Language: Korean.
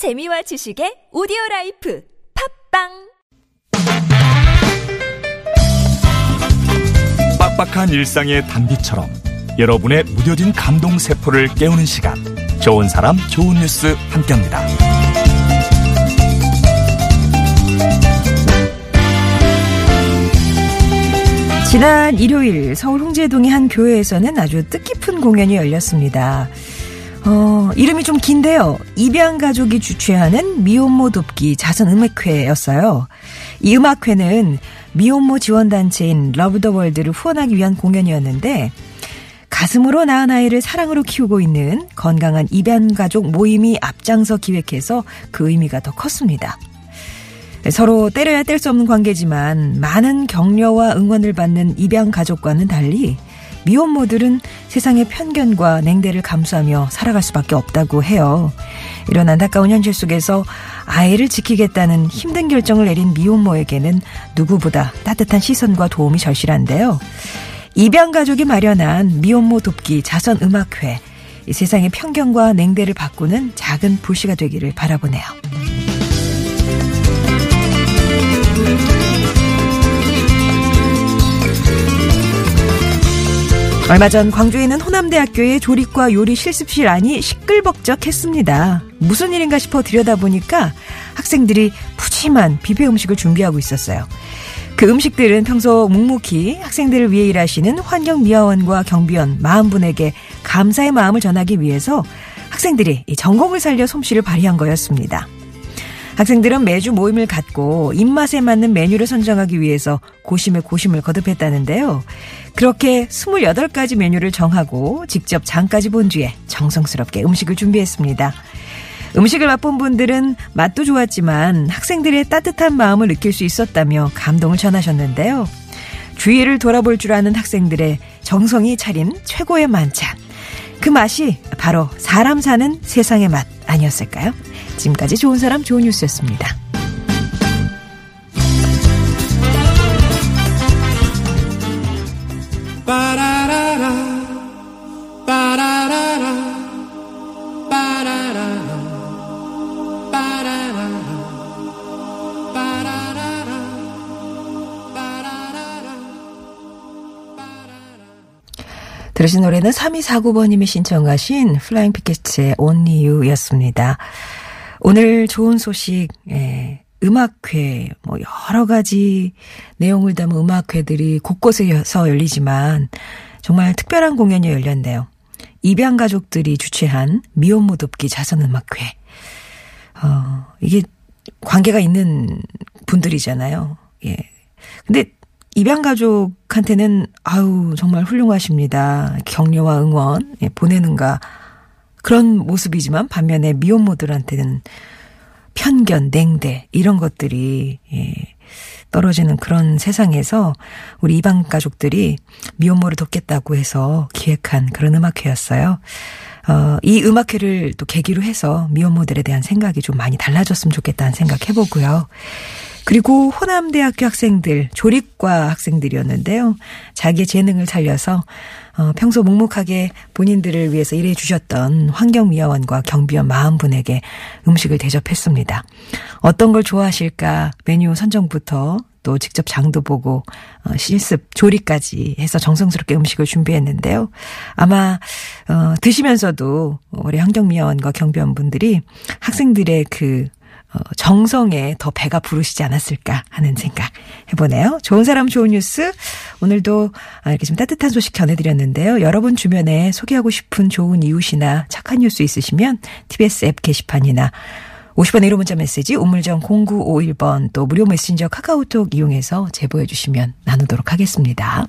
재미와 지식의 오디오 life 팟빵 빡빡한 일상의 단비처럼 여러분의 무뎌진 감동 세포를 깨우는 시간 좋은 사람 좋은 뉴스 함께합니다. 지난 일요일 서울 홍제동의 한 교회에서는 아주 뜻깊은 공연이 열렸습니다. 어, 이름이 좀 긴데요. 입양 가족이 주최하는 미혼모 돕기 자선 음악회였어요. 이 음악회는 미혼모 지원단체인 Love the World를 후원하기 위한 공연이었는데 가슴으로 낳은 아이를 사랑으로 키우고 있는 건강한 입양 가족 모임이 앞장서 기획해서 그 의미가 더 컸습니다. 서로 떼려야 뗄 수 없는 관계지만 많은 격려와 응원을 받는 입양 가족과는 달리 미혼모들은 세상의 편견과 냉대를 감수하며 살아갈 수밖에 없다고 해요. 이런 안타까운 현실 속에서 아이를 지키겠다는 힘든 결정을 내린 미혼모에게는 누구보다 따뜻한 시선과 도움이 절실한데요. 입양 가족이 마련한 미혼모 돕기 자선 음악회. 세상의 편견과 냉대를 바꾸는 작은 불씨가 되기를 바라보네요. 얼마 전 광주에 있는 호남대학교의 조리과 요리 실습실 안이 시끌벅적했습니다. 무슨 일인가 싶어 들여다보니까 학생들이 푸짐한 뷔페 음식을 준비하고 있었어요. 그 음식들은 평소 묵묵히 학생들을 위해 일하시는 환경미화원과 경비원 40분에게 감사의 마음을 전하기 위해서 학생들이 전공을 살려 솜씨를 발휘한 거였습니다. 학생들은 매주 모임을 갖고 입맛에 맞는 메뉴를 선정하기 위해서 고심에 고심을 거듭했다는데요. 그렇게 28가지 메뉴를 정하고 직접 장까지 본 뒤에 정성스럽게 음식을 준비했습니다. 음식을 맛본 분들은 맛도 좋았지만 학생들의 따뜻한 마음을 느낄 수 있었다며 감동을 전하셨는데요. 주위를 돌아볼 줄 아는 학생들의 정성이 차린 최고의 만찬. 그 맛이 바로 사람 사는 세상의 맛 아니었을까요? 지금까지 좋은 사람 좋은 뉴스였습니다. 들으신 노래는 3249번님이 신청하신 Flying Pickets의 Only You였습니다. 오늘 좋은 소식, 예, 음악회, 뭐 여러 가지 내용을 담은 음악회들이 곳곳에서 열리지만 정말 특별한 공연이 열렸네요. 입양 가족들이 주최한 미혼모 돕기 자선 음악회. 어, 이게 관계가 있는 분들이잖아요. 예. 근데 입양 가족한테는 아우 정말 훌륭하십니다. 격려와 응원 예, 보내는가 그런 모습이지만 반면에 미혼모들한테는 편견, 냉대 이런 것들이 예, 떨어지는 그런 세상에서 우리 입양 가족들이 미혼모를 돕겠다고 해서 기획한 그런 음악회였어요. 어, 이 음악회를 또 계기로 해서 미혼모들에 대한 생각이 좀 많이 달라졌으면 좋겠다는 생각 해보고요. 그리고 호남대학교 학생들, 조립과 학생들이었는데요. 자기의 재능을 살려서 어, 평소 묵묵하게 본인들을 위해서 일해 주셨던 환경미화원과 경비원 40분에게 음식을 대접했습니다. 어떤 걸 좋아하실까 메뉴 선정부터 또 직접 장도 보고 어, 실습 조리까지 해서 정성스럽게 음식을 준비했는데요. 아마 어, 드시면서도 우리 환경미화원과 경비원분들이 학생들의 그 어, 정성에 더 배가 부르시지 않았을까 하는 생각 해보네요. 좋은 사람 좋은 뉴스 오늘도 이렇게 좀 따뜻한 소식 전해드렸는데요. 여러분 주변에 소개하고 싶은 좋은 이웃이나 착한 뉴스 있으시면 TBS 앱 게시판이나 50번 1호 문자 메시지 우물정 0951번 또 무료 메신저 카카오톡 이용해서 제보해 주시면 나누도록 하겠습니다.